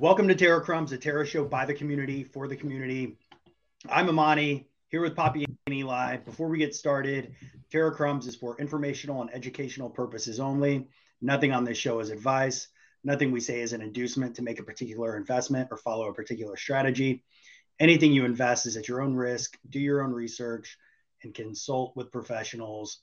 Welcome to Terra Crumbs, a Terra show by the community for the community. I'm Amani here with Poppy and Eli. Before we get started, Terra Crumbs is for informational and educational purposes only. Nothing on this show is advice. Nothing we say is an inducement to make a particular investment or follow a particular strategy. Anything you invest is at your own risk. Do your own research and consult with professionals.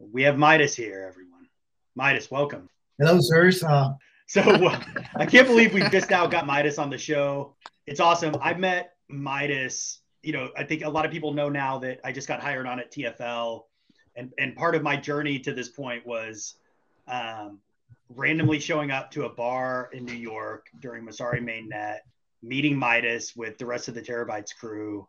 We have Midas here, everyone. Midas, welcome. Hello, sirs. Uh, so uh, I can't believe we just now got Midas on the show. It's awesome. I met Midas. You know, I think a lot of people know now that I just got hired on at TFL, and and part of my journey to this point was um, randomly showing up to a bar in New York during Messari Mainnet, meeting Midas with the rest of the Terabytes crew.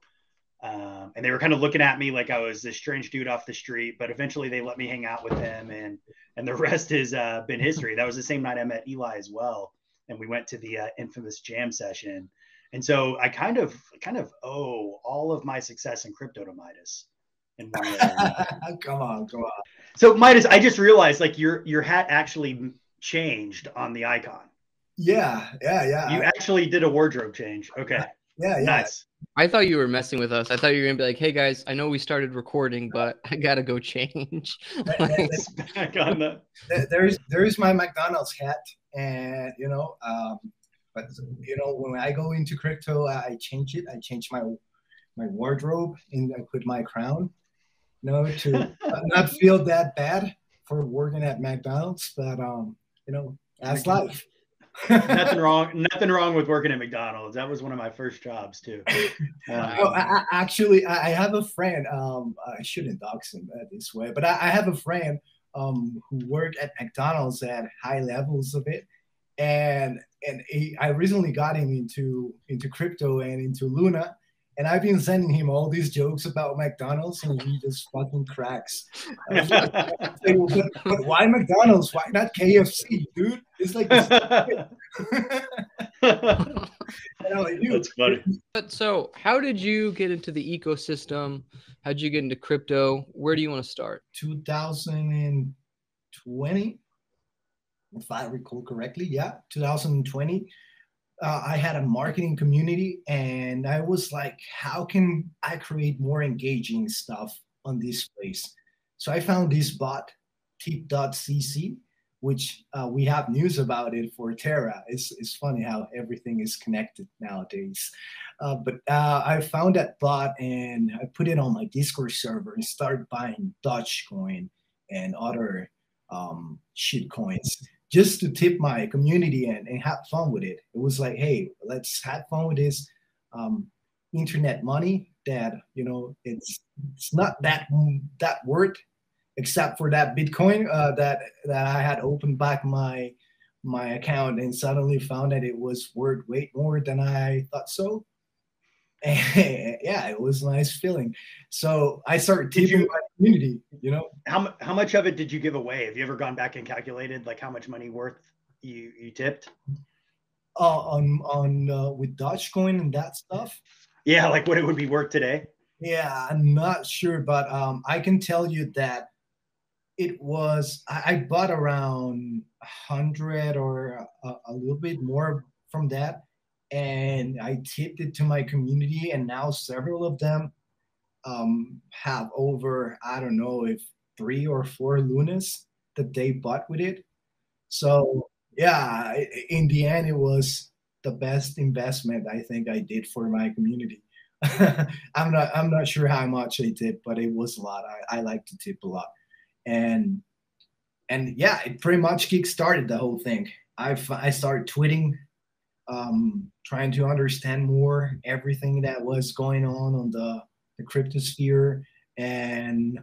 Um, and they were kind of looking at me like I was this strange dude off the street, but eventually they let me hang out with them, and and the rest has uh, been history. That was the same night I met Eli as well, and we went to the uh, infamous jam session. And so I kind of kind of owe all of my success in crypto to Midas. In one come on, come on. So Midas, I just realized like your your hat actually changed on the icon. Yeah, yeah, yeah. You actually did a wardrobe change. Okay. Yeah, yeah. Nice. I thought you were messing with us. I thought you were gonna be like, "Hey guys, I know we started recording, but I gotta go change." like, there's there's my McDonald's hat, and you know, um, but you know, when I go into crypto, I change it. I change my my wardrobe and I put my crown, you know, to not feel that bad for working at McDonald's. But um, you know, that's life nothing wrong. Nothing wrong with working at McDonald's. That was one of my first jobs too. Um, oh, I, actually, I have a friend. Um, I shouldn't dox him this way, but I, I have a friend um, who worked at McDonald's at high levels of it, and and he, I recently got him into into crypto and into Luna, and I've been sending him all these jokes about McDonald's, and he just fucking cracks. Like, but, but, why McDonald's? Why not KFC, dude? It's like. like That's funny. But so, how did you get into the ecosystem? How did you get into crypto? Where do you want to start? 2020, if I recall correctly. Yeah, 2020 uh, I had a marketing community and I was like, how can I create more engaging stuff on this place? So I found this bot, tip.cc, which uh, we have news about it for Terra. It's, it's funny how everything is connected nowadays. Uh, but uh, I found that bot and I put it on my Discord server and started buying Dogecoin and other um, shit coins just to tip my community and, and have fun with it. It was like, hey, let's have fun with this um, internet money that you know it's it's not that that worth except for that Bitcoin uh, that that I had opened back my my account and suddenly found that it was worth way more than I thought so. Yeah, it was a nice feeling. So I started teaching my community. You know, how how much of it did you give away? Have you ever gone back and calculated like how much money worth you you tipped? Uh, on on uh, with Dogecoin and that stuff. Yeah, like what it would be worth today. Yeah, I'm not sure, but um, I can tell you that it was I, I bought around hundred or a, a little bit more from that and I tipped it to my community, and now several of them um, have over I don't know if three or four lunas that they bought with it. So yeah, in the end, it was the best investment I think I did for my community. I'm not I'm not sure how much I did, but it was a lot. I, I like to tip a lot, and and yeah, it pretty much kick started the whole thing. I I started tweeting um, trying to understand more everything that was going on on the, the cryptosphere. And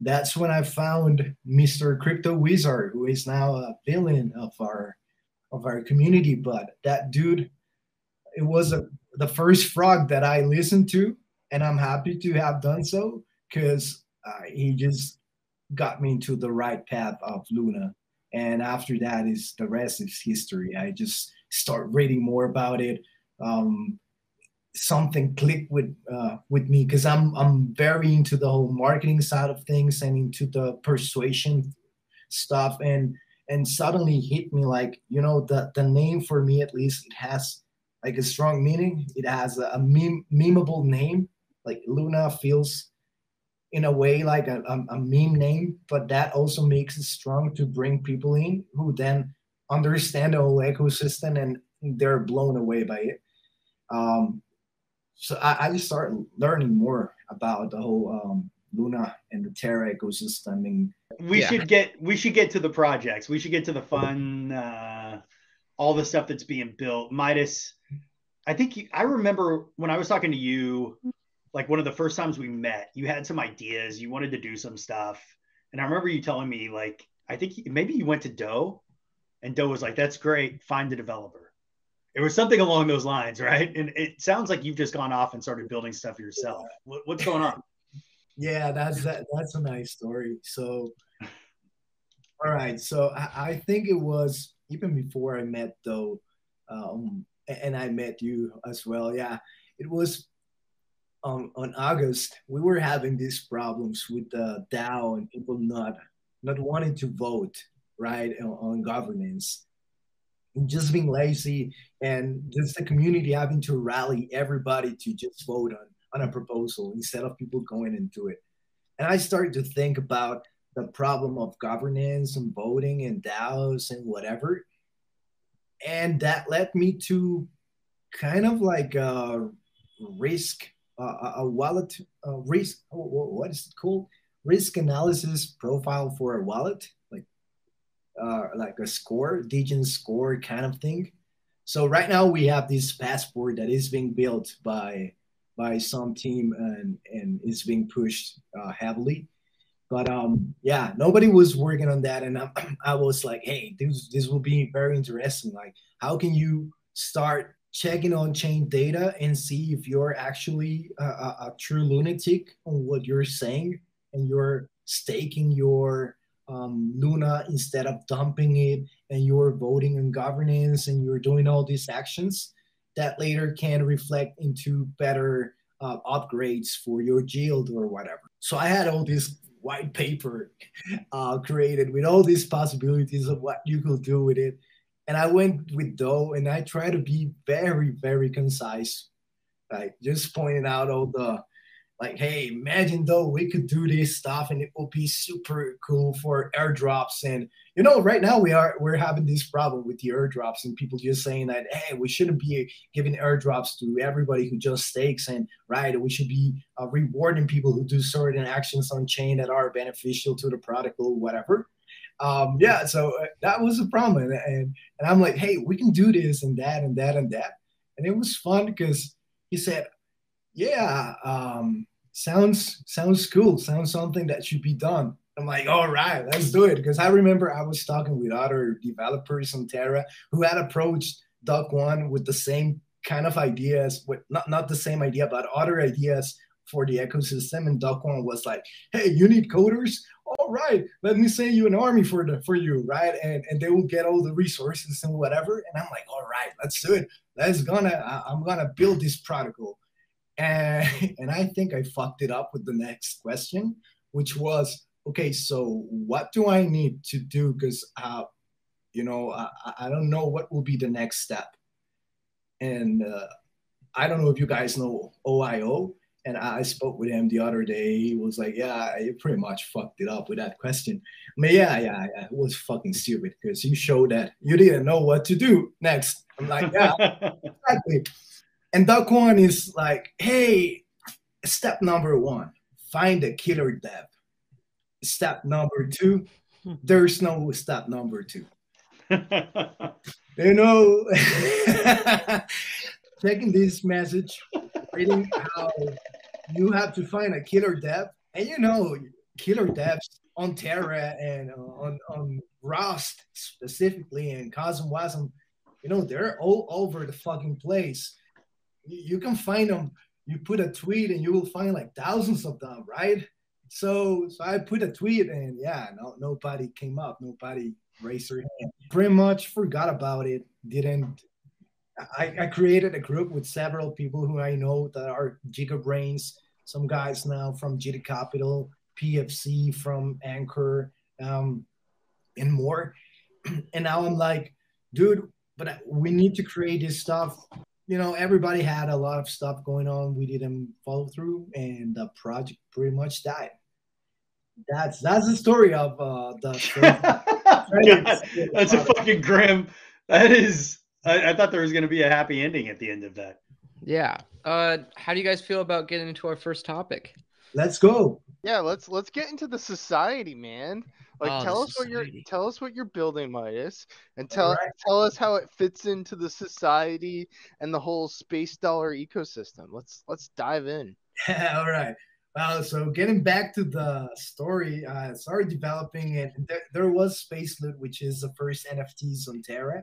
that's when I found Mr. Crypto Wizard, who is now a villain of our of our community. But that dude, it was a, the first frog that I listened to, and I'm happy to have done so because uh, he just got me into the right path of Luna. And after that is the rest is history. I just start reading more about it. Um, something clicked with uh, with me because I'm I'm very into the whole marketing side of things and into the persuasion stuff and and suddenly hit me like you know the the name for me at least it has like a strong meaning. It has a, a meme, memeable name. Like Luna feels in a way like a, a, a, meme name, but that also makes it strong to bring people in who then understand the whole ecosystem and they're blown away by it. Um, so I, I start learning more about the whole um, Luna and the Terra ecosystem. And we yeah. should get we should get to the projects. We should get to the fun, uh, all the stuff that's being built. Midas, I think you, I remember when I was talking to you, like one of the first times we met, you had some ideas. You wanted to do some stuff, and I remember you telling me like I think maybe you went to Do, and Do was like, "That's great. Find the developer." It was something along those lines, right? And it sounds like you've just gone off and started building stuff yourself. What, what's going on? yeah, that's that, that's a nice story. So, all right, so I, I think it was even before I met Do, um, and I met you as well. Yeah, it was um, on August. We were having these problems with the DAO and people not not wanting to vote right on, on governance just being lazy and just the community having to rally everybody to just vote on, on a proposal instead of people going into it. And I started to think about the problem of governance and voting and DAOs and whatever. And that led me to kind of like a risk, uh, a wallet a risk, what is it called? Risk analysis profile for a wallet uh, like a score, Degen score kind of thing. So right now we have this passport that is being built by by some team and and is being pushed uh, heavily. But um, yeah, nobody was working on that, and I, I was like, hey, this this will be very interesting. Like, how can you start checking on chain data and see if you're actually a, a, a true lunatic on what you're saying and you're staking your um, Luna instead of dumping it and you're voting on governance and you're doing all these actions that later can reflect into better uh, upgrades for your yield or whatever. So I had all this white paper uh, created with all these possibilities of what you could do with it. And I went with Do and I try to be very, very concise, like just pointing out all the like, hey, imagine though we could do this stuff and it will be super cool for airdrops. And you know, right now we are we're having this problem with the airdrops and people just saying that hey, we shouldn't be giving airdrops to everybody who just stakes and right, we should be uh, rewarding people who do certain actions on chain that are beneficial to the product or whatever. Um, yeah, so uh, that was a problem, and, and and I'm like, hey, we can do this and that and that and that, and it was fun because he said, yeah, um, sounds sounds cool. Sounds something that should be done. I'm like, all right, let's do it. Because I remember I was talking with other developers on Terra who had approached Do Kwon with the same kind of ideas, with not, not the same idea, but other ideas for the ecosystem. And Do Kwon was like, hey, you need coders? All right, let me send you an army for the for you, right? And and they will get all the resources and whatever. And I'm like, all right, let's do it. Let's gonna I'm gonna build this protocol. And, and I think I fucked it up with the next question, which was, okay, so what do I need to do? Because, uh, you know, I, I don't know what will be the next step. And uh, I don't know if you guys know OIO. And I spoke with him the other day. He was like, "Yeah, you pretty much fucked it up with that question." I mean, yeah, yeah, yeah it was fucking stupid because you showed that you didn't know what to do next. I'm like, yeah, exactly. And Do Kwon is like, hey, step number one, find a killer dev. Step number two, hmm. there's no step number two. you know, taking this message, reading how you have to find a killer dev, and you know, killer devs on Terra and on, on Rust specifically and CosmWasm, you know, they're all over the fucking place you can find them. You put a tweet and you will find like thousands of them, right? So, so I put a tweet and yeah, no, nobody came up. Nobody raised their hand. Pretty much forgot about it. Didn't. I, I created a group with several people who I know that are Giga Brains. Some guys now from GT Capital, PFC from Anchor, um, and more. and now I'm like, dude, but we need to create this stuff. You know, everybody had a lot of stuff going on. We didn't follow through, and the project pretty much died. That's that's the story of uh, the. God, that's a fucking grim. That is. I, I thought there was going to be a happy ending at the end of that. Yeah. Uh, how do you guys feel about getting into our first topic? Let's go. Yeah, let's let's get into the society, man. Like Oh, tell us what you're tell us what you're building, Midas, and tell Alright. tell us how it fits into the society and the whole space dollar ecosystem. Let's let's dive in. Yeah, All right. Well, so getting back to the story, uh, started developing it. There, there was Space Loot, which is the first NFTs on Terra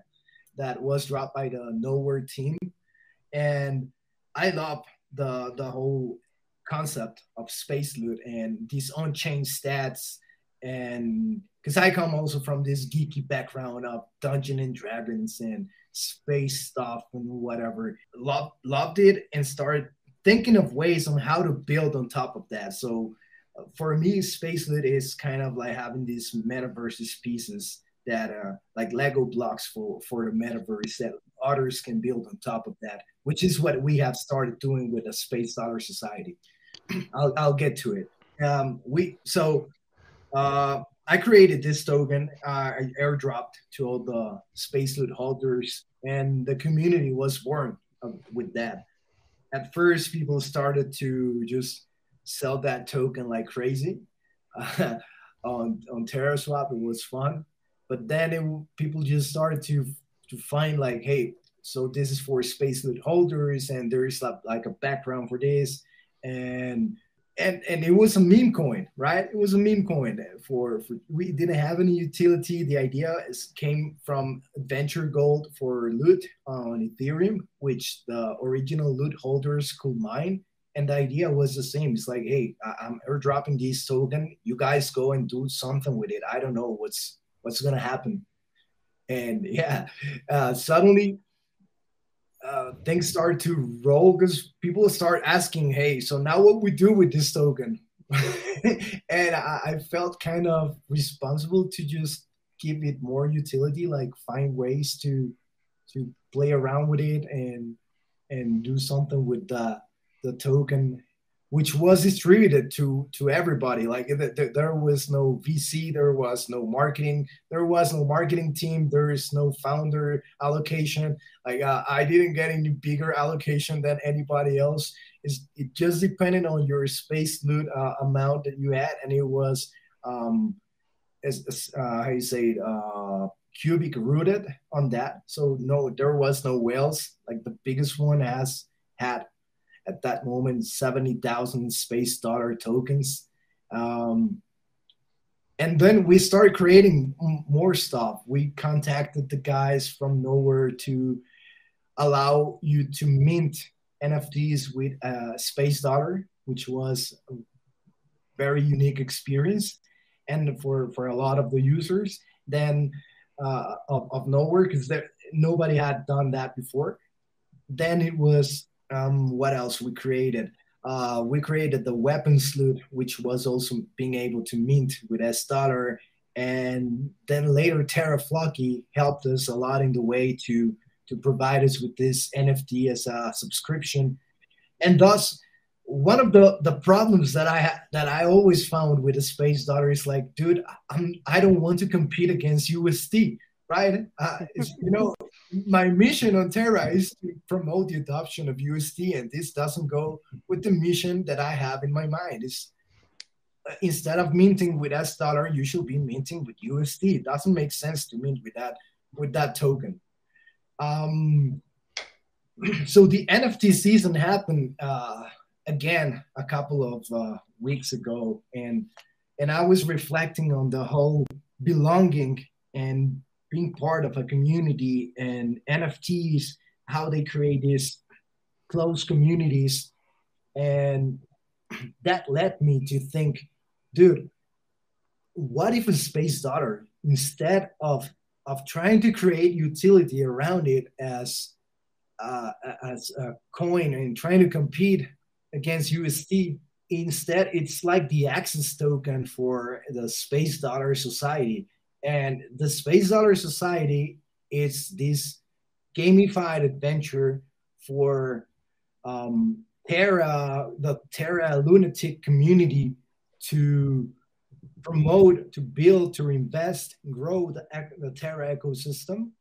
that was dropped by the Nowhere team, and I love the the whole concept of Space Loot and these on-chain stats, and because I come also from this geeky background of Dungeon and Dragons and space stuff and whatever. Loved loved it and started thinking of ways on how to build on top of that. So uh, for me, space loot is kind of like having these metaverses pieces that are like Lego blocks for for the metaverse that others can build on top of that, which is what we have started doing with the Space Dollar Society. I'll, I'll get to it. Um, we so uh, I created this token. Uh, I airdropped to all the Space Loot holders, and the community was born with that at first people started to just sell that token like crazy uh, on on TerraSwap. It was fun, but then it, people just started to to find like, hey, so this is for space loot holders, and there's like, like a background for this, and and and it was a meme coin, right? It was a meme coin for, for we didn't have any utility. The idea is, came from Adventure Gold for loot on Ethereum, which the original loot holders could mine. And the idea was the same. It's like, hey, I'm airdropping these token. You guys go and do something with it. I don't know what's what's gonna happen. And yeah, uh, suddenly uh, things start to roll because people start asking, "Hey, so now what we do with this token?" and I, I felt kind of responsible to just give it more utility, like find ways to to play around with it and and do something with the the token, which was distributed to to everybody. Like th- th- there was no VC, there was no marketing, there was no marketing team, there is no founder allocation like uh, I didn't get any bigger allocation than anybody else. It's, it just depended on your space loot uh, amount that you had, and it was um, as, as uh, how you say it, uh, cubic rooted on that. So no, there was no whales. Like the biggest one has had at that moment seventy thousand space dollar tokens. Um, and then we started creating more stuff. We contacted the guys from nowhere to allow you to mint NFTs with a space dollar, which was a very unique experience, and for for a lot of the users, then uh, of, of nowhere because nobody had done that before. Then it was um, what else we created. Uh, we created the weapons loot, which was also being able to mint with S dollar, and then later Terra Floki helped us a lot in the way to to provide us with this NFT as a subscription, and thus one of the the problems that I ha- that I always found with the space dollar is like, dude, I'm I don't want to compete against UST, right? Uh, you know, my mission on Terra is to promote the adoption of UST, and this doesn't go with the mission that I have in my mind. Is uh, instead of minting with S dollar, you should be minting with UST. It doesn't make sense to mint with that with that token. Um, so the NFT season happened uh, again a couple of uh, weeks ago, and and I was reflecting on the whole belonging and being part of a community and NFTs, how they create these close communities, and that led me to think, dude, what if a space dollar instead of of trying to create utility around it as uh, as a coin and trying to compete against UST. Instead, it's like the access token for the space dollar society. And the Space Dollar Society is this gamified adventure for um, Terra, the Terra lunatic community to promote, to build, to invest, grow the, the Terra ecosystem.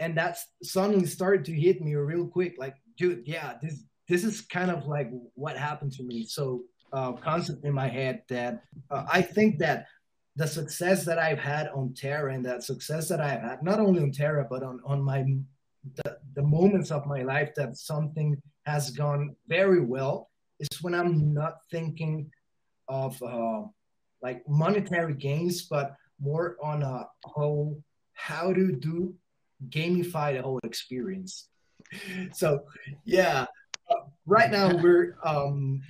And that's suddenly started to hit me real quick. Like, dude, yeah, this this is kind of like what happened to me. So uh, concept in my head that uh, I think that the success that I've had on Terra and that success that I've had not only on Terra but on on my the, the moments of my life that something has gone very well is when I'm not thinking of uh, like monetary gains, but more on a whole how to do gamify the whole experience. So yeah, uh, right now we're um,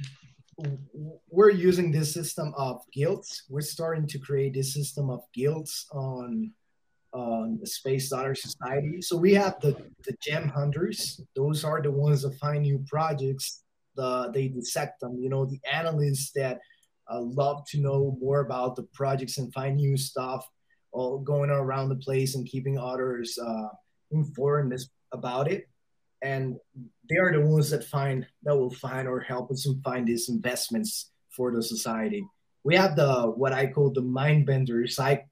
we're using this system of guilds. We're starting to create this system of guilds on on the Space Dollar Society. So we have the the gem hunters. Those are the ones that find new projects. The they dissect them. You know, the analysts that uh, love to know more about the projects and find new stuff, all going around the place and keeping others uh, informed about it. And they are the ones that find that will find or help us and find these investments for the society. We have the what I call the mind benders. I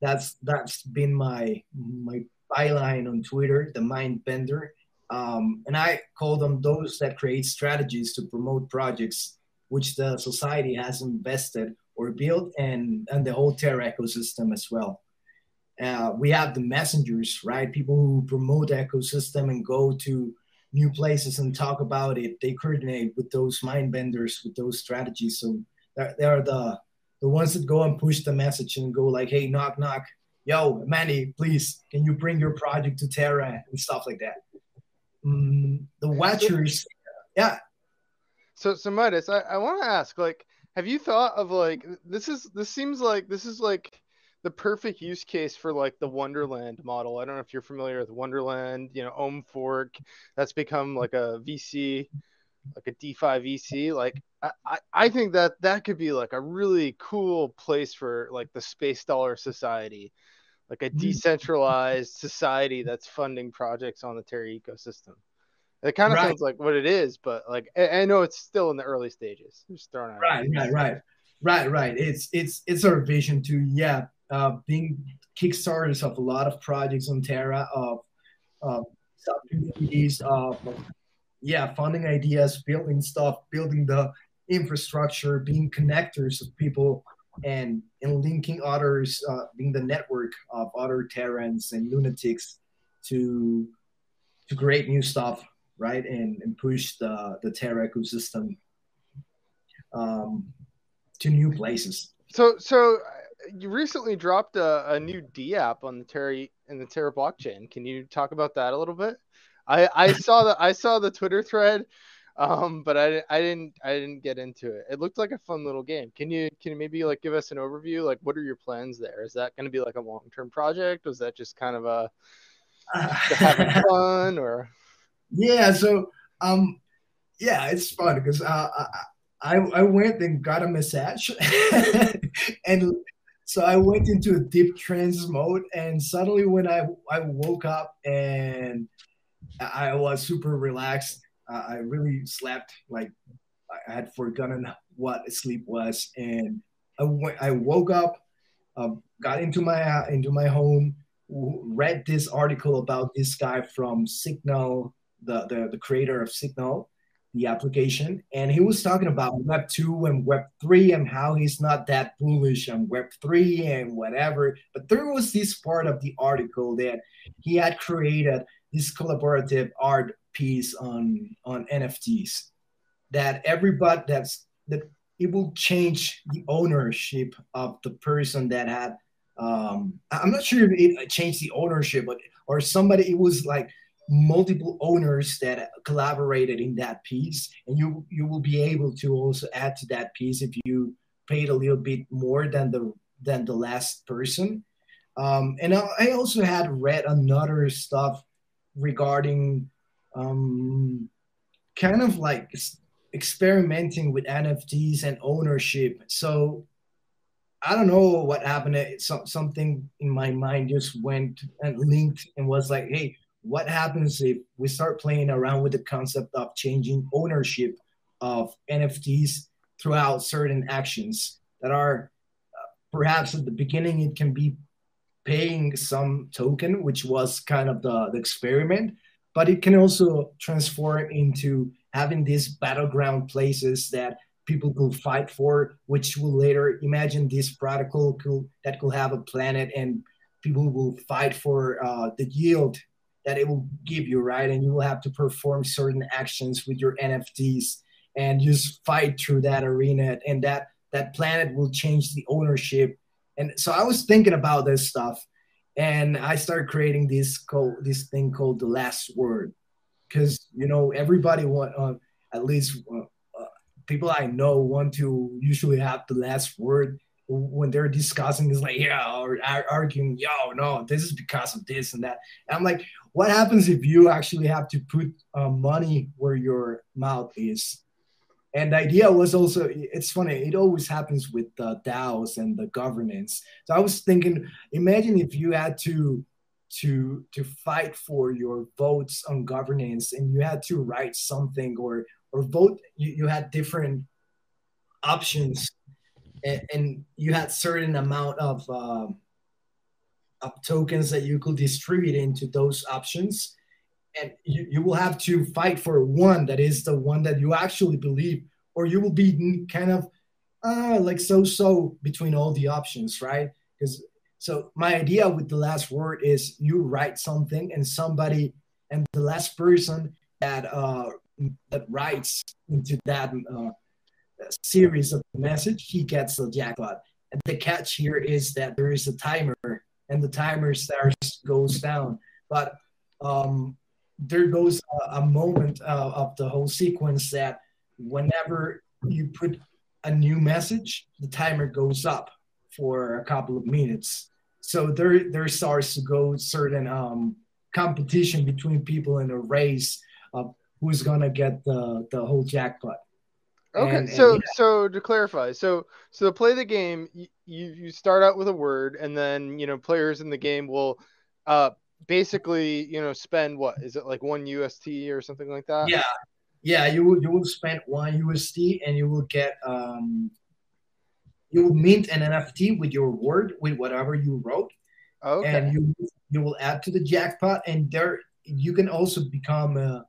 that's that's been my my byline on Twitter, the mind bender. Um, and I call them those that create strategies to promote projects which the society has invested or built and, and the whole Terra ecosystem as well. Uh, we have the messengers, right? People who promote the ecosystem and go to new places and talk about it. They coordinate with those mind benders, with those strategies. So they are the the ones that go and push the message and go like, "Hey, knock knock, yo, Manny, please, can you bring your project to Terra and stuff like that." Mm, the Watchers, yeah. So, so Midas, I, I want to ask, like, have you thought of like this is this seems like this is like the perfect use case for like the Wonderland model. I don't know if you're familiar with Wonderland, you know, Ohm Fork, that's become like a VC, like a DeFi VC. Like I, I think that that could be like a really cool place for like the Space Dollar Society, like a mm-hmm. decentralized society that's funding projects on the Terra ecosystem. It kind of right. sounds like what it is, but like I, I, know it's still in the early stages. Just throwing out. Right, right, right, right, right. It's it's it's our vision to yeah, uh, being kickstarters of a lot of projects on Terra of of communities of yeah, funding ideas, building stuff, building the infrastructure, being connectors of people, and and linking others, uh, being the network of other Terrans and lunatics to to create new stuff right? And, and push the, the Terra ecosystem um, to new places. So, so uh, you recently dropped a, a new D app on the Terra in the Terra blockchain. Can you talk about that a little bit? I, I saw the I saw the Twitter thread, um, but I, I didn't I didn't get into it. It looked like a fun little game. Can you can you maybe like give us an overview? Like, what are your plans there? Is that going to be like a long term project? Was that just kind of a having fun or? Yeah, so um, yeah, it's fun because uh, I I went and got a massage, and so I went into a deep trance mode, and suddenly when I I woke up and I was super relaxed, uh, I really slept like I had forgotten what sleep was, and I woke up, um, got into my uh, into my home, read this article about this guy from Signal the, the, the creator of Signal, the application, and he was talking about Web 2 and Web 3 and how he's not that bullish on Web 3 and whatever. But there was this part of the article that he had created this collaborative art piece on on NFTs that everybody that's that it will change the ownership of the person that had um i'm not sure if it changed the ownership but or somebody it was like multiple owners that collaborated in that piece and you you will be able to also add to that piece if you paid a little bit more than the than the last person um, and I also had read another stuff regarding um, kind of like experimenting with NFTs and ownership. So I don't know what happened. Something in my mind just went and linked and was like, hey, what happens if we start playing around with the concept of changing ownership of NFTs throughout certain actions that are uh, perhaps at the beginning it can be paying some token, which was kind of the, the experiment, but it can also transform into having these battleground places that people could fight for, which will later imagine this protocol could, that could have a planet and people will fight for uh, the yield that it will give you, right? And you will have to perform certain actions with your NFTs and just fight through that arena. And that that planet will change the ownership. And so I was thinking about this stuff, and I started creating this called this thing called the last word, because you know everybody want uh, at least uh, uh, people I know want to usually have the last word when they're discussing is like yeah or arguing yo no this is because of this and that. And i'm like what happens if you actually have to put uh, money where your mouth is? And the idea was also it's funny it always happens with the daos and the governance. So i was thinking imagine if you had to to to fight for your votes on governance and you had to write something or or vote you, you had different options and, and you had certain amount of um, of tokens that you could distribute into those options. And you, you will have to fight for one that is the one that you actually believe or you will be kind of uh, like so so between all the options right? Because so my idea with the last word is you write something and somebody and the last person that uh that writes into that uh, series of message he gets the jackpot and the catch here is that there is a timer and the timer starts goes down but um there goes a, a moment uh, of the whole sequence that whenever you put a new message, the timer goes up for a couple of minutes. So there, there starts to go certain um, competition between people in a race of who's gonna get the the whole jackpot. Okay, and, so and, yeah. so to clarify, so so to play the game, you you start out with a word, and then you know players in the game will uh basically you know spend what is it like one UST or something like that? Yeah, yeah, you will you will spend one UST and you will get um you will mint an NFT with your word with whatever you wrote. Okay. And you you will add to the jackpot and there you can also become a,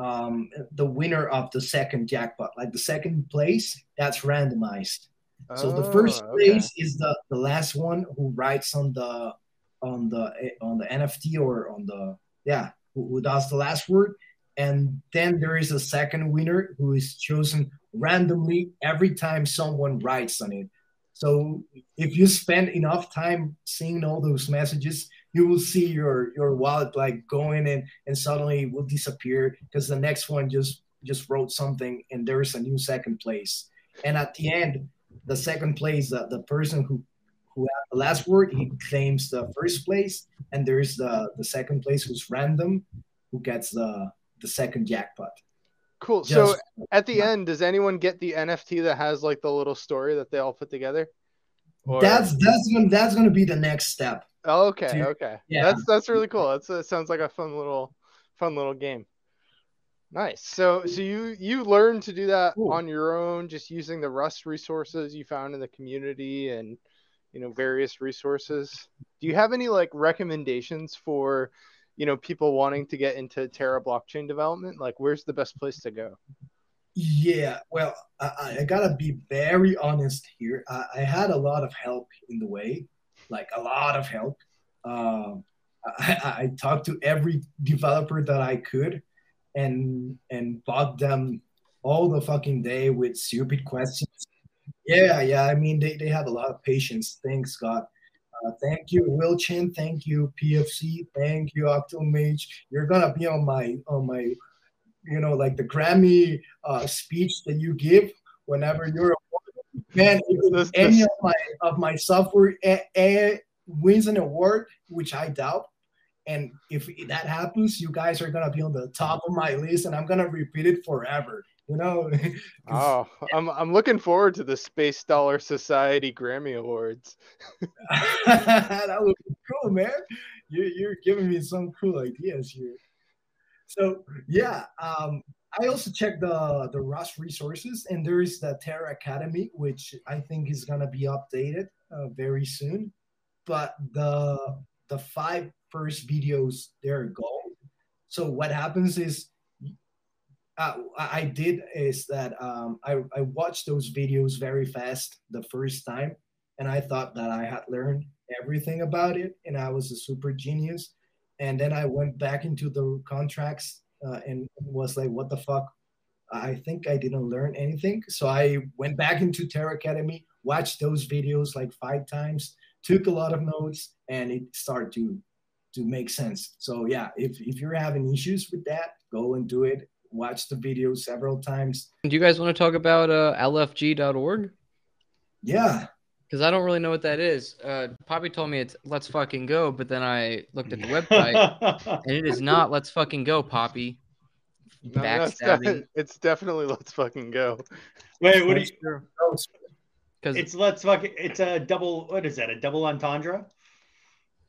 um, the winner of the second jackpot. Like the second place, that's randomized. Oh, so the first oh, place okay. is the, the last one who writes on the on the on the NFT or on the yeah who, who does the last word and then there is a second winner who is chosen randomly every time someone writes on it. So if you spend enough time seeing all those messages, you will see your your wallet like going and and suddenly will disappear because the next one just just wrote something and there is a new second place. And at the end, the second place, the, the person who who had the last word, he claims the first place, and there's the the second place who's random, who gets the the second jackpot. Cool. Just, so at the end, does anyone get the NFT that has like the little story that they all put together? Or... That's that's gonna that's gonna be the next step. Oh, okay, to, okay. Yeah. That's that's really cool. That's that sounds like a fun little fun little game. Nice. So so you you learned to do that Ooh. on your own, just using the Rust resources you found in the community and you know various resources. Do you have any like recommendations for you know people wanting to get into terra blockchain development like where's the best place to go yeah well i, I gotta be very honest here I, I, had a lot of help in the way like a lot of help um, I, I talked to every developer that i could and and bugged them all the fucking day with stupid questions yeah yeah i mean they, they have a lot of patience thanks god uh, thank you, Wilchin. Thank you, PFC. Thank you, Octomage. You're gonna be on my on my, you know, like the Grammy uh, speech that you give whenever you're man. If any of my of my software a, a wins an award, which I doubt, and if that happens, you guys are gonna be on the top of my list, and I'm gonna repeat it forever You know. Oh, I'm I'm looking forward to the Space Dollar Society Grammy Awards. that would be cool, man. You're you're giving me some cool ideas here. So yeah, um, I also checked the the Rust resources, and there is the Terra Academy, which I think is gonna be updated uh, very soon. But the the five first videos they're gold. So what happens is, uh, I did is that um, I I watched those videos very fast the first time, and I thought that I had learned everything about it, and I was a super genius. And then I went back into the contracts uh, and was like, what the fuck? I think I didn't learn anything. So I went back into Terra Academy, watched those videos like five times, took a lot of notes, and it started to to make sense. So yeah, if if you're having issues with that, go and do it. Watch the video several times. Do you guys want to talk about uh, lfg.org? Yeah. Because I don't really know what that is. Uh, Poppy told me it's let's fucking go, but then I looked at the website and it is not let's fucking go, Poppy. No, Backstabbing. de- it's definitely let's fucking go. Wait, what do you? Because It's let's fuck. it- It's a double. What is that? A double entendre?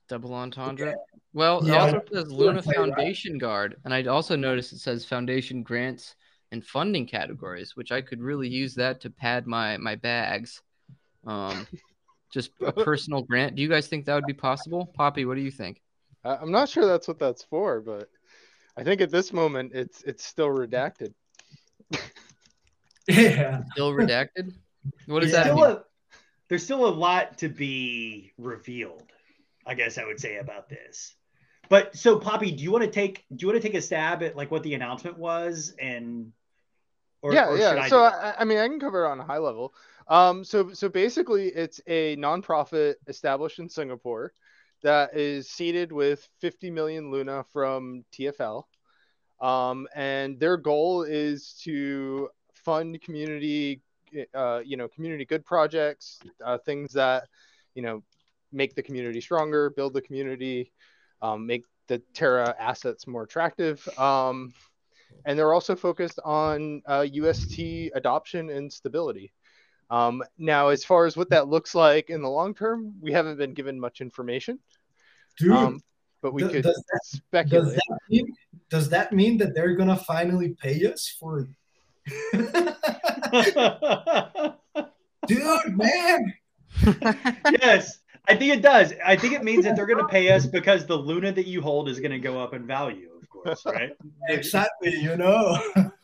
double entendre. Well, Yeah. it also says Luna Play, right? Foundation Guard, and I also noticed it says Foundation grants and funding categories, which I could really use that to pad my my bags. Um, just a personal grant. Do you guys think that would be possible? Poppy, what do you think? I- I'm not sure that's what that's for, but I think at this moment it's it's still redacted. Yeah. Still redacted? What does Yeah. that Still mean? a, there's still a lot to be revealed. I guess I would say about this. But so, Poppy, do you want to take do you want to take a stab at like what the announcement was and? Or, yeah, or yeah. I so? I, I mean, I can cover it on a high level. Um, so so basically, it's a nonprofit established in Singapore that is seeded with 50 million Luna from TFL, um, and their goal is to fund community, uh, you know, community good projects, uh, things that you know make the community stronger, build the community, um, make the Terra assets more attractive. Um, and they're also focused on uh, UST adoption and stability. Um, now, as far as what that looks like in the long term, we haven't been given much information, Dude, um, but we does- could does that- does speculate. that mean does that mean that they're gonna finally pay us for dude man yes, I think it does. I think it means that they're going to pay us because the Luna that you hold is going to go up in value, of course, right? exactly you know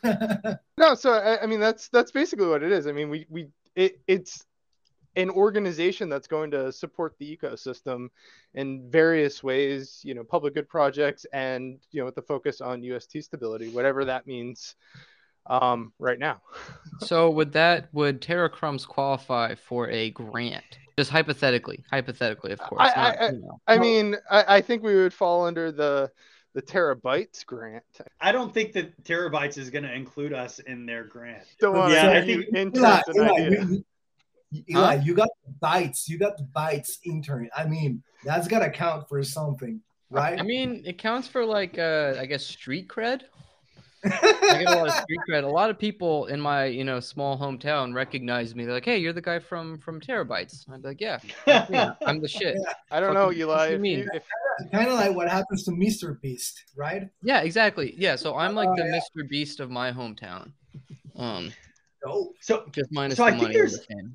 No, so I, I mean that's that's basically what it is. I mean, we we it, it's an organization that's going to support the ecosystem in various ways. You know, public good projects and you know with the focus on UST stability, whatever that means. Um, right now. So would that would Terra Crumbs qualify for a grant? Just hypothetically, hypothetically, of course. I- not, I- you know. I mean, I, I think we would fall under the the terabytes grant. I don't think that Terabytes is going to include us in their grant. Don't want Yeah, to I give you think- Eli, intent an Eli, idea. you, you- Eli, you got the bytes you got the bytes intern i mean that's gotta count for something right I mean, it counts for like uh, I guess street cred. I get a lot of street cred. A lot of people in my you know small hometown recognize me. They're like, "Hey, you're the guy from from Terabytes." I'd be like, "Yeah, that's me. I'm the shit." I don't know, fucking- Eli. what you If mean? you, if, kind of like what happens to mr beast right Yeah, exactly. Yeah, so I'm like the Oh, yeah. Mr. Beast of my hometown. Um, oh so just minus So the I think money and the.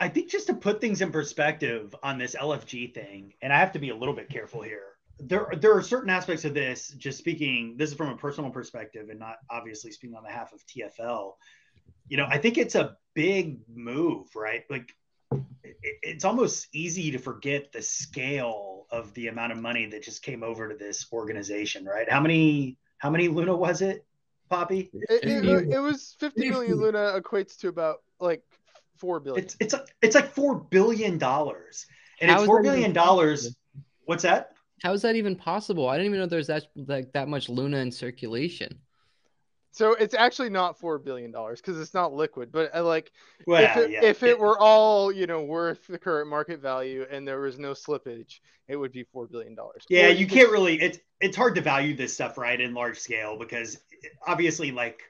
I think just to put things in perspective on this LFG thing, and I have to be a little bit careful here. There, there are certain aspects of this. Just speaking, this is from a personal perspective, and not obviously speaking on behalf of TFL. You know, I think it's a big move, right? Like, it, it's almost easy to forget the scale of the amount of money that just came over to this organization, right? How many, how many Luna was it, Poppy? it, it, it was fifty million Luna equates to about like four billion. It's it's it's like four billion dollars, and How it's is four that even billion dollars. What's that? How is that even possible? I didn't even know there's that like that much Luna in circulation. So it's actually not four billion dollars because it's not liquid. But uh, like, Well, if it, yeah. if it were all you know worth the current market value and there was no slippage, it would be four billion dollars. yeah, Or you could- can't really. It's it's hard to value this stuff right in large scale because obviously, like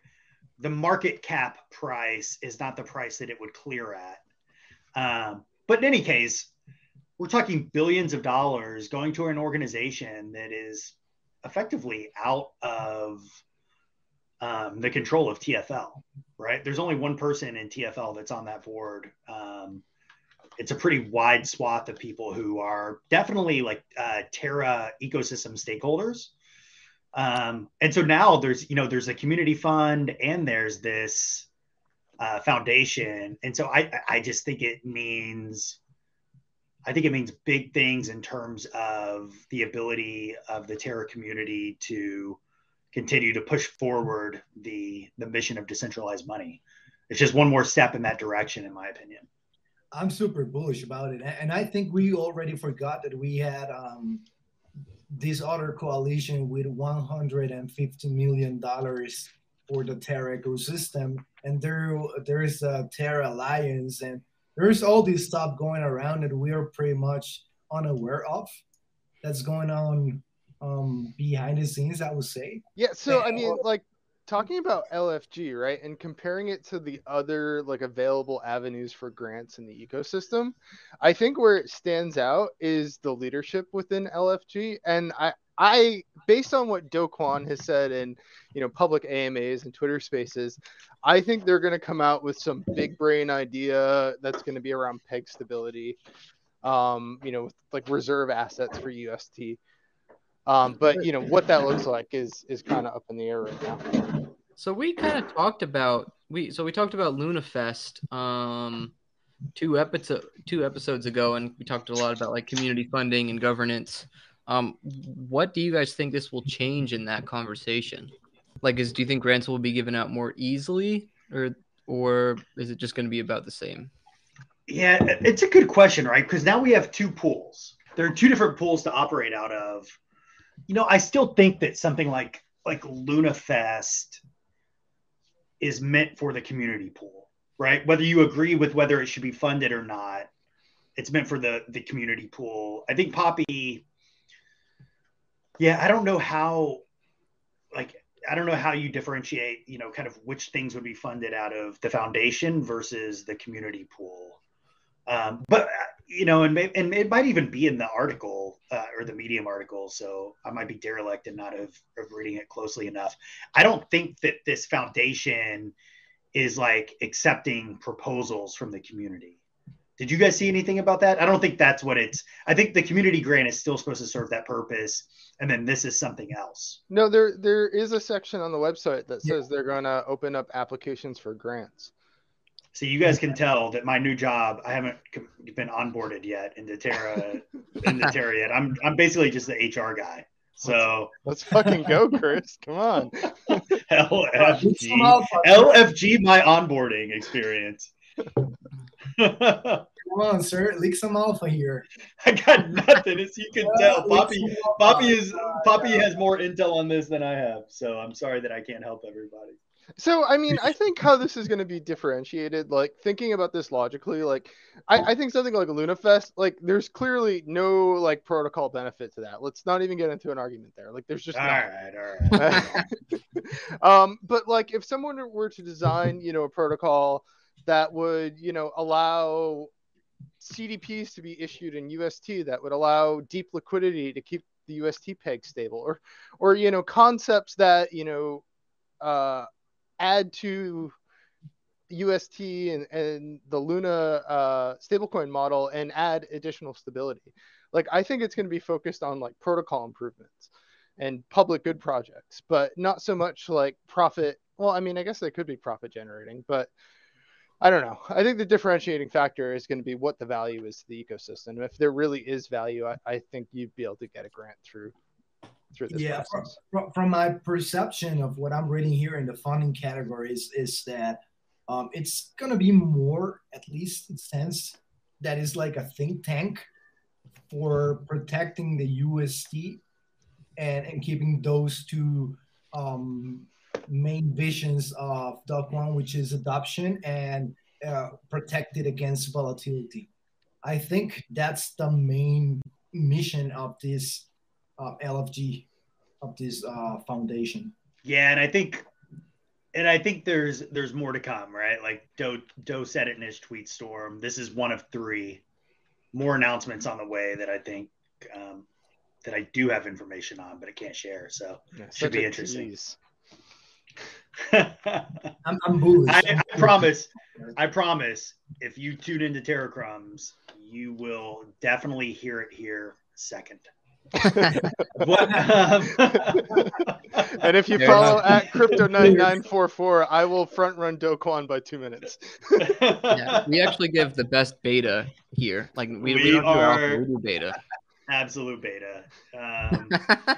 the market cap price is not the price that it would clear at. Um, but in any case, we're talking billions of dollars going to an organization that is effectively out of um, the control of TFL, right? There's only one person in TFL that's on that board. Um, it's a pretty wide swath of people who are definitely like uh, Terra ecosystem stakeholders. Um, and so now there's, you know, there's a community fund and there's this uh, foundation. And so I, I just think it means, I think it means big things in terms of the ability of the Terra community to continue to push forward the the mission of decentralized money. It's just one more step in that direction, in my opinion. I'm super bullish about it, and I think we already forgot that we had um, this other coalition with 150 million dollars for the Terra ecosystem, and there there is a Terra Alliance, and there's all this stuff going around that we are pretty much unaware of. That's going on um, behind the scenes, I would say. Yeah. So I mean, like talking about LFG, right, and comparing it to the other like available avenues for grants in the ecosystem, I think where it stands out is the leadership within LFG, and I. I, based on what Do Kwon has said in, you know, public AMAs and Twitter Spaces, I think they're going to come out with some big brain idea that's going to be around peg stability, um, you know, like reserve assets for UST. Um, but you know what that looks like is is kind of up in the air right now. So we kind of talked about we so we talked about LunaFest um two episode two episodes ago, and we talked a lot about like community funding and governance. Um, what do you guys think this will change in that conversation? Like, is do you think grants will be given out more easily, or or is it just going to be about the same? Yeah, it's a good question, right? Because now we have two pools. There are two different pools to operate out of you know, I still think that something like like LunaFest is meant for the community pool, right? Whether you agree with whether it should be funded or not, it's meant for the the community pool. I think Poppy, yeah, I don't know how, like, I don't know how you differentiate, you know, kind of which things would be funded out of the foundation versus the community pool. Um, but you know, and, may, and it might even be in the article uh, or the Medium article. So I might be derelict and not have of reading it closely enough. I don't think that this foundation is like accepting proposals from the community. Did you guys see anything about that? I don't think that's what it's. I think the community grant is still supposed to serve that purpose, and then this is something else. No, there there is a section on the website that says yeah. they're going to open up applications for grants. So you guys can tell that my new job, I haven't been onboarded yet into Terra, into Terra yet. I'm I'm basically just the HR guy. So let's fucking go, Chris. Come on. LFG, LFG, my onboarding experience. Come on, sir. Leak some alpha here. I got nothing. As you can tell, Poppy, Poppy is oh Poppy has more intel on this than I have. So I'm sorry that I can't help everybody. So I mean, I think how this is going to be differentiated, like thinking about this logically, like I, I think something like LunaFest, like there's clearly no like protocol benefit to that. Let's not even get into an argument there. Like there's just all not. right, all right. um, but like if someone were to design, you know, a protocol that would, you know, allow CDPs to be issued in UST that would allow deep liquidity to keep the UST peg stable, or, or you know, concepts that you know. Uh, add to UST and, and the Luna uh, stablecoin model and add additional stability. Like I think it's going to be focused on like protocol improvements and public good projects, but not so much like profit. Well, I mean, I guess they could be profit generating, but I don't know. I think the differentiating factor is going to be what the value is to the ecosystem. If there really is value, I, I think you'd be able to get a grant through through this yeah, process? From, from, my perception of what I'm reading here in the funding categories is that um, it's going to be more, at least in sense, that is like a think tank for protecting the USD and, and keeping those two um, main visions of Do one, which is adoption and uh, protected against volatility. I think that's the main mission of this uh, LFG of this uh, foundation. Yeah, and I think and I think there's there's more to come, right? Like Do Do said it in his tweet storm. This is one of three more announcements on the way that I think um, that I do have information on, but I can't share. So Yeah, should be interesting. tease. I, I'm, I'm bullish. I promise. I promise. If you tune into Terra Crumbs, you will definitely hear it here second. What? Um, and if you Fair follow enough. at crypto9944, I will front run Do Kwon by two minutes. Yeah, we actually give the best beta here. Like we, we, We don't do alpha, are- we do beta. absolute beta. Um,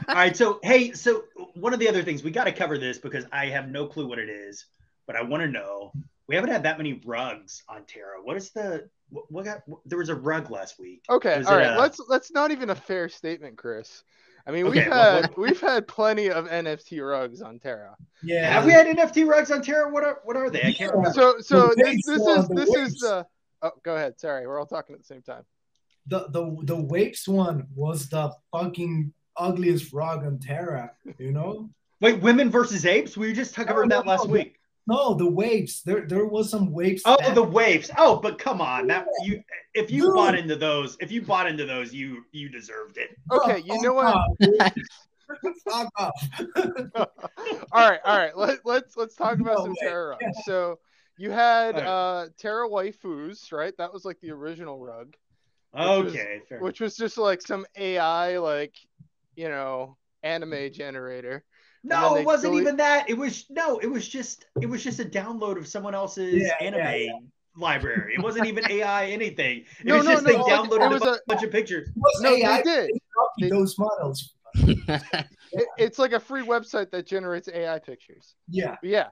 all right. So, hey, so one of the other things we got to cover this because I have no clue what it is, but I want to know. We haven't had that many rugs on Terra. What is the what, what got? There was a rug last week. Okay, Was all a- Let's let's not even a fair statement, Chris. I mean, Okay, we've well, had we've had plenty of NFT rugs on Terra. yeah. Have we had NFT rugs on Terra? What are what are they? I can't remember. So so this, this is the this is waves. the. Oh, go ahead. Sorry, we're all talking at the same time. the the the Waves one was the fucking ugliest rug on Terra. You know? Wait, women versus apes? We just talked No, about no, that last no. week. No, the Waves. There there was some Waves. Oh, that- the waves. Oh, but come on, that you if you Dude. bought into those, if you bought into those, you you deserved it. Okay, you know what? Fuck off. all right, all right. Let, let's let's talk about No some way. Terra rugs. So you had All right. uh Terra waifus, right? That was like the original rug, was- Okay, fair. which was just like some AI like you know anime generator. No, it wasn't delete- even that. It was no, it was just it was just a download of someone else's Yeah, anime yeah, yeah. library. It wasn't even AI anything. It No, was no, just no, they like, downloaded it was a a- bunch of pictures. No, AI they did. They- those models. It, it's like a free website that generates AI pictures. Yeah. But yeah.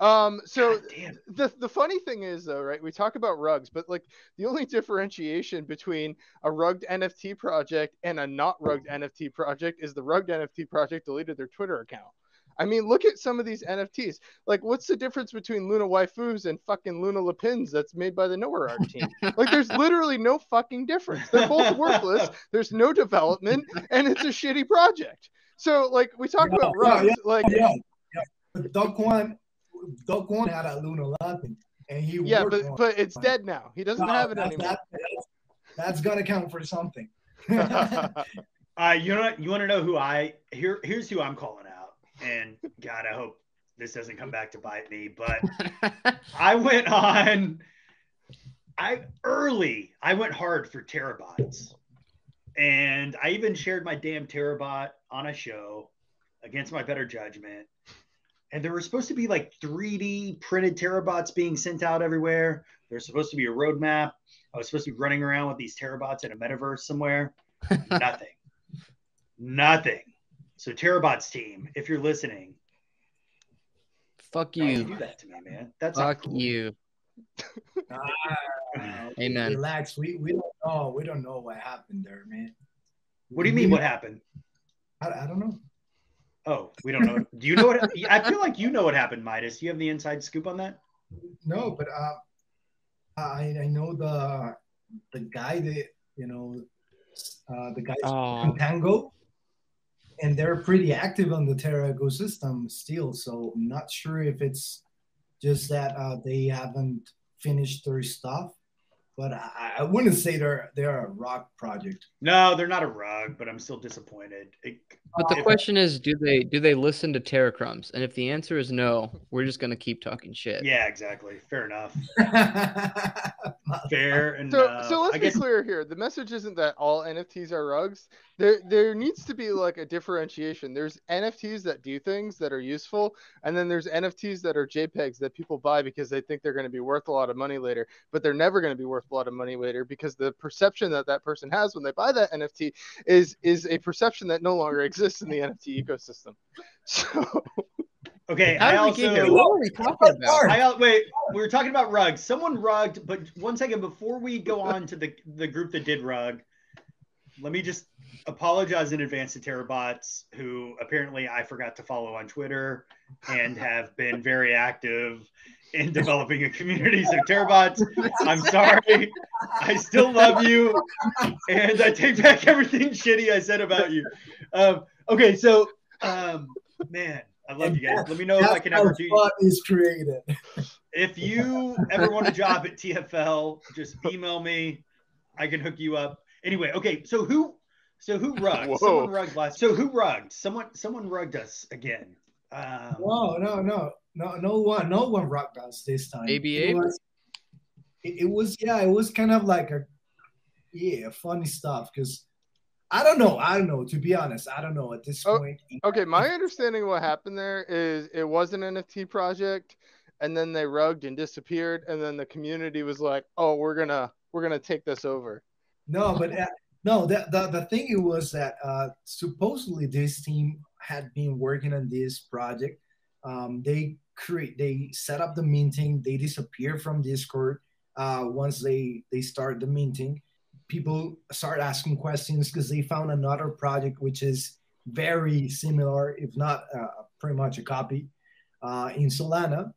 Um. So the the funny thing is though, right? We talk about rugs, but like the only differentiation between a rugged NFT project and a not rugged NFT project is the rugged NFT project deleted their Twitter account. I mean, look at some of these NFTs. Like, what's the difference between Luna Waifus and fucking Luna Lapins that's made by the Knowhere Art team? Like, there's literally no fucking difference. They're both worthless. There's no development, and it's a shitty project. So, like, we talk Yeah, about yeah, rugs. Like, yeah. yeah. But Do Kwon, Do Kwon had a Luna Lapin, and he yeah, worked but on but it's dead now. He doesn't No, have it that- anymore. that- that's, that's gonna count for something. Uh, you know what? You want to know who I here? Here's who I'm calling out, and God, I hope this doesn't come back to bite me. But I went on. I early. I went hard for terabots, and I even shared my damn terabot on a show against my better judgment. And there were supposed to be like 3D printed terabots being sent out everywhere. There's supposed to be a roadmap. I was supposed to be running around with these terabots in a metaverse somewhere. Nothing. Nothing. So Terabots team, if you're listening, Fuck you you. do that to me, man. That's Fuck cool. you. Ah, Amen. Relax. We we don't know. We don't know what happened there, man. What do you mean? What happened? I, I don't know. Oh, we don't know. Do you know what? I feel like you know what happened, Midas. You have the inside scoop on that? No, but uh, I I know the the guy that you know uh, the guys Oh. Tango, and they're pretty active on the Terra ecosystem still. So I'm not sure if it's just that uh, they haven't finished their stuff, but I, I wouldn't say they're they're a rock project. No, they're not a rug, but I'm still disappointed. It, But the if- question is, do they do they listen to Terra Crumbs? And if the answer is no, we're just gonna keep talking shit. Yeah, exactly. Fair enough. Fair and So, so let's I be guess clear here. The message isn't that all NFTs are rugs. There, there needs to be like a differentiation. There's NFTs that do things that are useful, and then there's NFTs that are JPEGs that people buy because they think they're going to be worth a lot of money later, but they're never going to be worth a lot of money later because the perception that that person has when they buy that NFT is is a perception that no longer exists in the NFT ecosystem. So, okay. How I did we also get here? What were we talking about? I wait. We were talking about rugs. Someone rugged, but one second before we go on to the the group that did rug, let me just apologize in advance to Terabots, who apparently I forgot to follow on Twitter and have been very active in developing a community. So Terabots, I'm sorry. I still love you, and I take back everything shitty I said about you. Um, okay, so um, man, I love And you guys. Let me know if I can ever do. is created. If you ever want a job at TFL, just email me. I can hook you up. Anyway, okay. So who? So who rugged? Whoa. Someone rugged last. So who rugged? Someone. Someone rugged us again. Um, No, no, no, no, no one, no one rocked us this time. Baby it was, it, it was, yeah, it was kind of like a, yeah, funny stuff. Because I don't know, I don't know. To be honest, I don't know at this Oh, point. Okay, my understanding of what happened there is it was an NFT project, and then they rugged and disappeared, and then the community was like, "Oh, we're gonna we're gonna take this over." No, but uh, no, the, the the thing it was that uh, supposedly this team had been working on this project. Um, they create, they set up the minting. They disappear from Discord uh, once they they start the minting. People start asking questions because they found another project which is very similar, if not uh, pretty much a copy, uh, in Solana.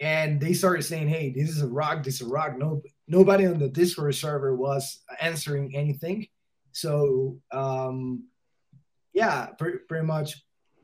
And they started saying, "Hey, this is a rock. This is a rock." No, nobody on the Discord server was answering anything. So um, yeah, pretty, pretty much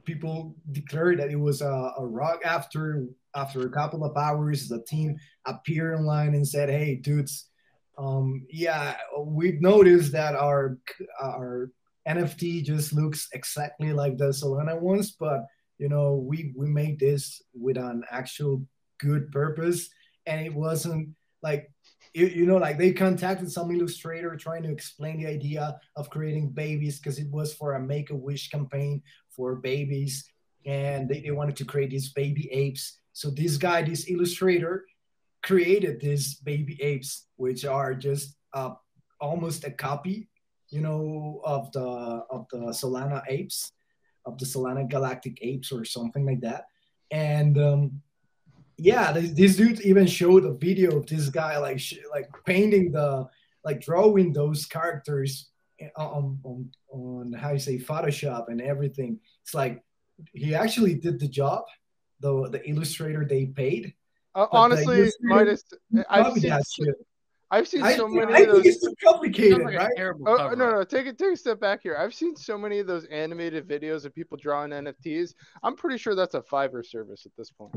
people declared that it was a, a rock after after a couple of hours the team appeared online and said hey dudes um, yeah we've noticed that our our nft just looks exactly like the solana ones but you know we we made this with an actual good purpose and it wasn't like you, you know like they contacted some illustrator trying to explain the idea of creating babies because it was for a make-a-wish campaign for babies and they, they wanted to create these baby apes. So this guy this illustrator created these baby apes which are just uh, almost a copy you know of the of the solana apes of the solana galactic apes or something like that. And um, yeah this, this dude even showed a video of this guy like sh- like painting the like drawing those characters on, on on how you say photoshop and everything it's like he actually did the job the the illustrator they paid Uh, honestly, illustrator- Midas, I've seen that so, shit. I've seen I, so think- many I of think those. it's too complicated like right Oh no no take it take a step back here. I've seen so many of those animated videos of people drawing NFTs. I'm pretty sure that's a Fiverr service at this point.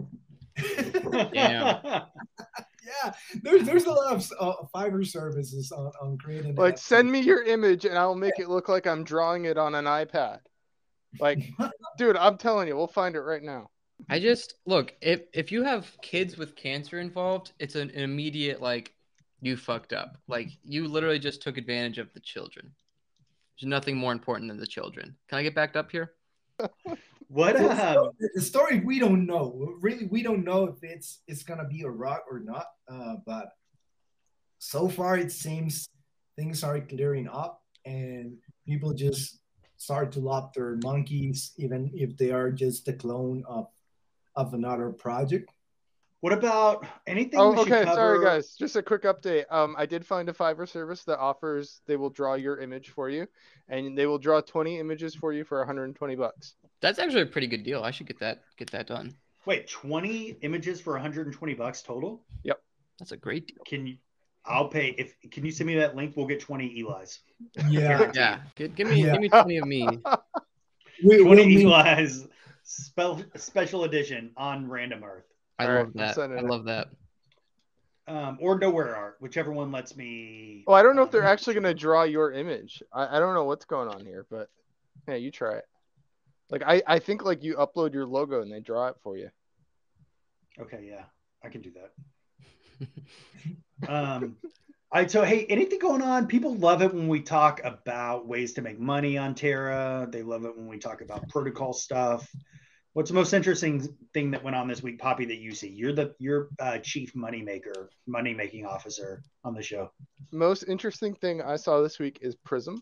Damn. yeah there's there's a lot of uh, fiverr services on, on creating Like NFTs. send me your image and I'll make it look like I'm drawing it on an iPad. Like, dude, I'm telling you, we'll find it right now. I just look if if you have kids with cancer involved, it's an, an immediate like you fucked up. Like you literally just took advantage of the children. There's nothing more important than the children. Can I get backed up here? what? the, Um, story, the story we don't know really we don't know if it's it's gonna be a rock or not uh, but so far it seems things are clearing up and people just start to love their monkeys even if they are just a clone of of another project what about anything? Oh, we should okay. Sorry, guys. Just a quick update. Um, I did find a Fiverr service that offers they will draw your image for you, and they will draw 20 images for you for 120 bucks. That's actually a pretty good deal. I should get that get that done. Wait, 20 images for 120 bucks total? Yep. That's a great deal. Can you? I'll pay. If can you send me that link? We'll get 20 Eli's. yeah Yeah, give, give me Yeah. give me twenty of me. we, 20 we'll meet- Eli's spell, special edition on Random Earth. I All right, love I'm that. I love that. Um, or Knowhere art, whichever one lets me. Well, I don't know if they're um, actually gonna draw your image. I, I don't know what's going on here, but yeah, you try it. Like I, I think like you upload your logo and they draw it for you. Okay, yeah, I can do that. um, all right, so hey, anything going on? People love it when we talk about ways to make money on Terra. They love it when we talk about protocol stuff. What's the most interesting thing that went on this week, Poppy? That you see? You're the you're uh, chief money maker, money making officer on the show. Most interesting thing I saw this week is Prism.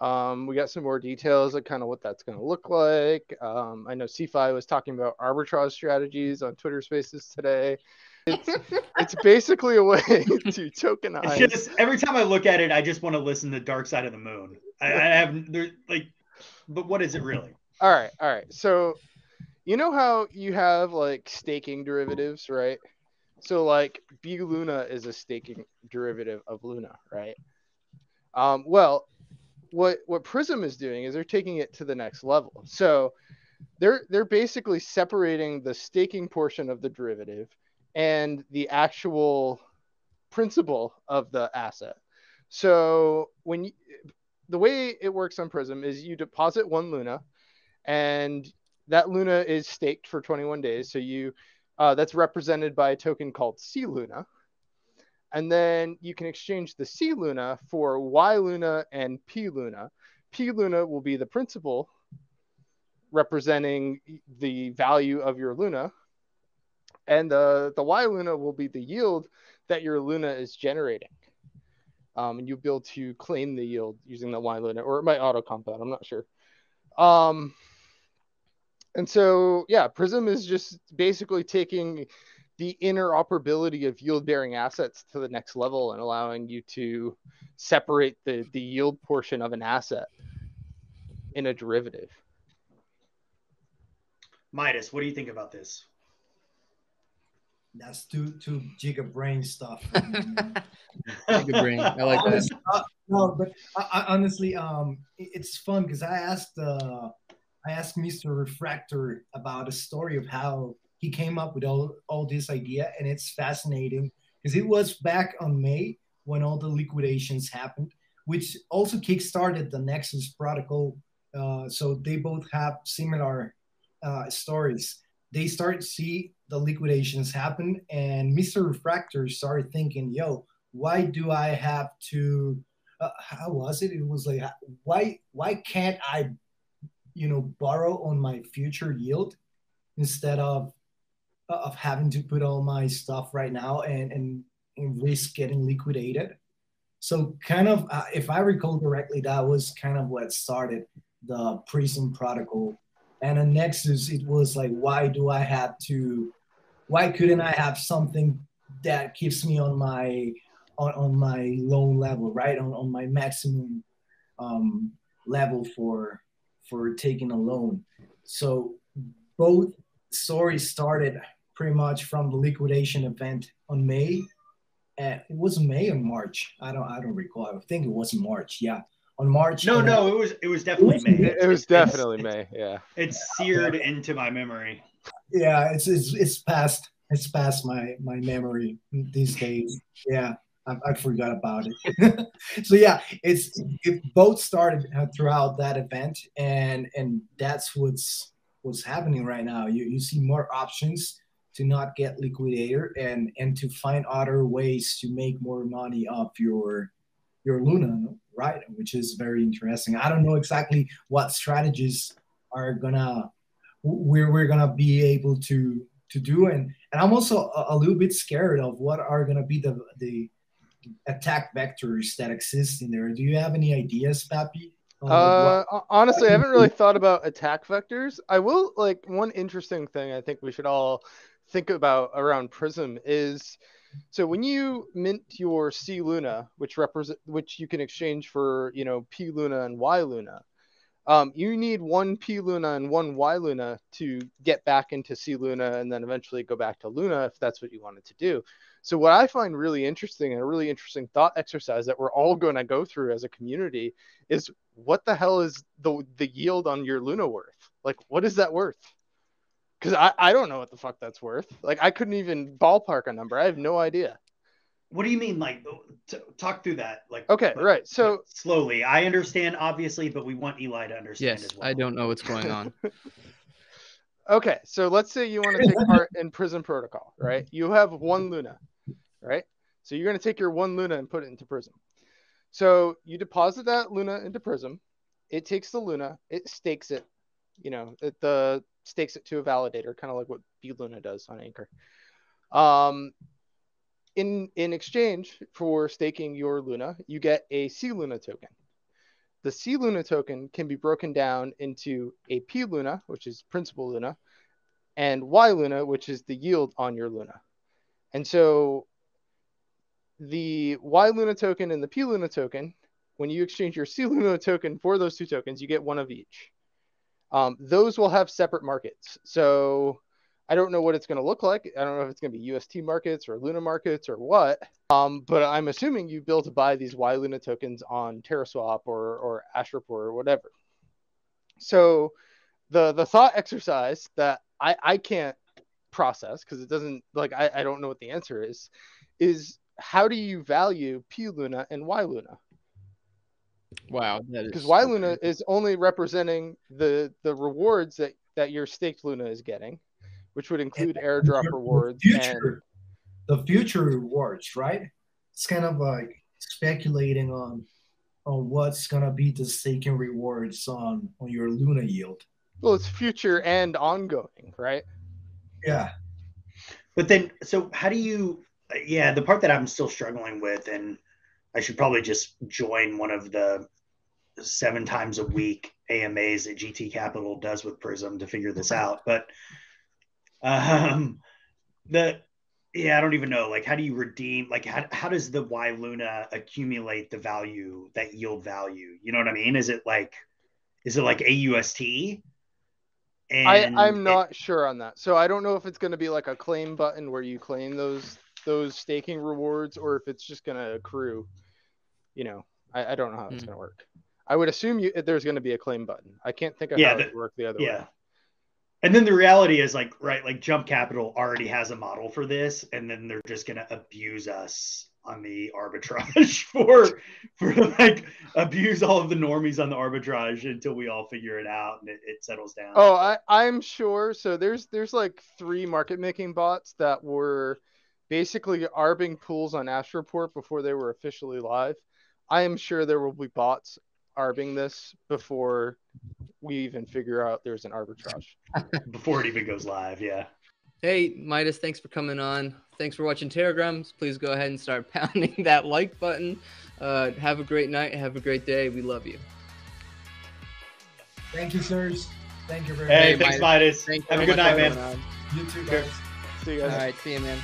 Um, we got some more details of kind of what that's going to look like. Um, I know CFI was talking about arbitrage strategies on Twitter Spaces today. It's, it's basically a way to It's tokenize. just every time I look at it, I just want to listen to Dark Side of the Moon. I, I have there like, but what is it really? All right, all right. So, you know how you have like staking derivatives, right? So like B Luna is a staking derivative of Luna, right? Um, well, what what Prism is doing is they're taking it to the next level. So they're they're basically separating the staking portion of the derivative and the actual principal of the asset. So when you, the way it works on Prism is you deposit one Luna, and that Luna is staked for 21 days. So you uh, that's represented by a token called C Luna. And then you can exchange the C Luna for Y Luna and P Luna. P Luna will be the principal representing the value of your Luna. And the, the Y Luna will be the yield that your Luna is generating. Um, and you'll be able to claim the yield using the Y Luna, or it might auto compound. I'm not sure. Um, and so, yeah, Prism is just basically taking the interoperability of yield bearing assets to the next level and allowing you to separate the, the yield portion of an asset in a derivative. Midas, what do you think about this? That's too too giga brain stuff. giga brain, I like that. Uh, no, but I, I, honestly, um, it, it's fun because I asked uh, I asked Mr. Refractor about a story of how he came up with all, all this idea, and it's fascinating because it was back on May when all the liquidations happened, which also kickstarted the Nexus protocol. Uh, so they both have similar uh, stories. They start to see the liquidations happen, and Mr. Refractor started thinking, "Yo, why do I have to?" Uh, how was it? It was like, why why can't I, you know, borrow on my future yield instead of of having to put all my stuff right now and and, and risk getting liquidated? So kind of, uh, if I recall correctly, that was kind of what started the Prism protocol and a Nexus, it was like, why do I have to? Why couldn't I have something that keeps me on my on, on my loan level, right? On, on my maximum um, level for for taking a loan. So both stories started pretty much from the liquidation event on May. Uh, it was May or March. I don't I don't recall. I think it was March. Yeah on March. No, no, it was it was definitely it was, May. It was definitely it's, May. Yeah, it's seared into my memory. Yeah, it's it's it's past it's past my my memory these days. Yeah, I, I forgot about it. so yeah, it's it both started throughout that event, and and that's what's what's happening right now. You you see more options to not get liquidator and and to find other ways to make more money off your your Luna right, which is very interesting. I don't know exactly what strategies are gonna we're we're gonna be able to to do, and and I'm also a, a little bit scared of what are gonna be the the attack vectors that exist in there. Do you have any ideas, Pappy? Uh, honestly, I haven't really thought about attack vectors. I will like one interesting thing I think we should all think about around Prism is so when you mint your C Luna, which represent which you can exchange for you know P Luna and Y Luna, um, you need one P Luna and one Y Luna to get back into C Luna and then eventually go back to Luna if that's what you wanted to do. So what I find really interesting and a really interesting thought exercise that we're all going to go through as a community is what the hell is the the yield on your Luna worth? Like what is that worth? Because I, I don't know what the fuck that's worth. Like I couldn't even ballpark a number. I have no idea. What do you mean? Like, oh, t- talk through that. Like, okay, but, right. So slowly, I understand obviously, but we want Eli to understand yes, as well. I don't know what's going on. okay, so let's say you want to take part in Prism Protocol, right? You have one Luna, right? So you're going to take your one Luna and put it into Prism. So you deposit that Luna into Prism. It takes the Luna, it stakes it. You know, it, the stakes it to a validator, kind of like what BLuna does on Anchor. Um, in in exchange for staking your Luna, you get a C Luna token. The C Luna token can be broken down into a P Luna, which is principal Luna, and Y Luna, which is the yield on your Luna. And so the Y Luna token and the P Luna token, when you exchange your C Luna token for those two tokens, you get one of each. Um, those will have separate markets. So I don't know what it's going to look like. I don't know if it's going to be UST markets or Luna markets or what. Um, but I'm assuming you build to buy these Y Luna tokens on TerraSwap or or Astroport or whatever. So the the thought exercise that I I can't process because it doesn't like I, I don't know what the answer is is how do you value P Luna and Y Luna? Wow, that is Because so Y Luna crazy. is only representing the the rewards that that your staked Luna is getting, which would include airdrop The rewards and future, the future rewards, right? It's kind of like speculating on on what's gonna be the staking rewards on on your Luna yield. well, it's future and ongoing, right? Yeah, But then, so how do you? Yeah, the part that I'm still struggling with, and I should probably just join one of the seven times a week AMAs that GT Capital does with Prism to figure this out. But um, the yeah, I don't even know. Like, how do you redeem? Like, how how does the Y Luna accumulate the value, that yield value? You know what I mean? Is it like, is it like AUST? And I I'm not sure on that. So I don't know if it's going to be like a claim button where you claim those those staking rewards, or if it's just going to accrue. You know, I, I don't know how it's Hmm. going to work. I would assume you, there's going to be a claim button. I can't think of Yeah, how the- it would work the other yeah way. and then the reality is like right like jump capital already has a model for this and then they're just going to abuse us on the arbitrage for for like abuse all of the normies on the arbitrage until we all figure it out and it, it settles down Oh, I, I'm sure. So there's there's like three market making bots that were basically arbing pools on Astroport before they were officially live. I am sure there will be bots arbing this before we even figure out there's an arbitrage. before it even goes live yeah Hey, Midas, thanks for coming on. Thanks for watching Telegrams. Please go ahead and start pounding that like button. Uh, have a great night. Have a great day. We love you. thank you, sirs. Thank you very hey Hey, thanks Midas. midas Thanks have a good night man on. You too, Sure. guys. See you guys. All right, see you, man.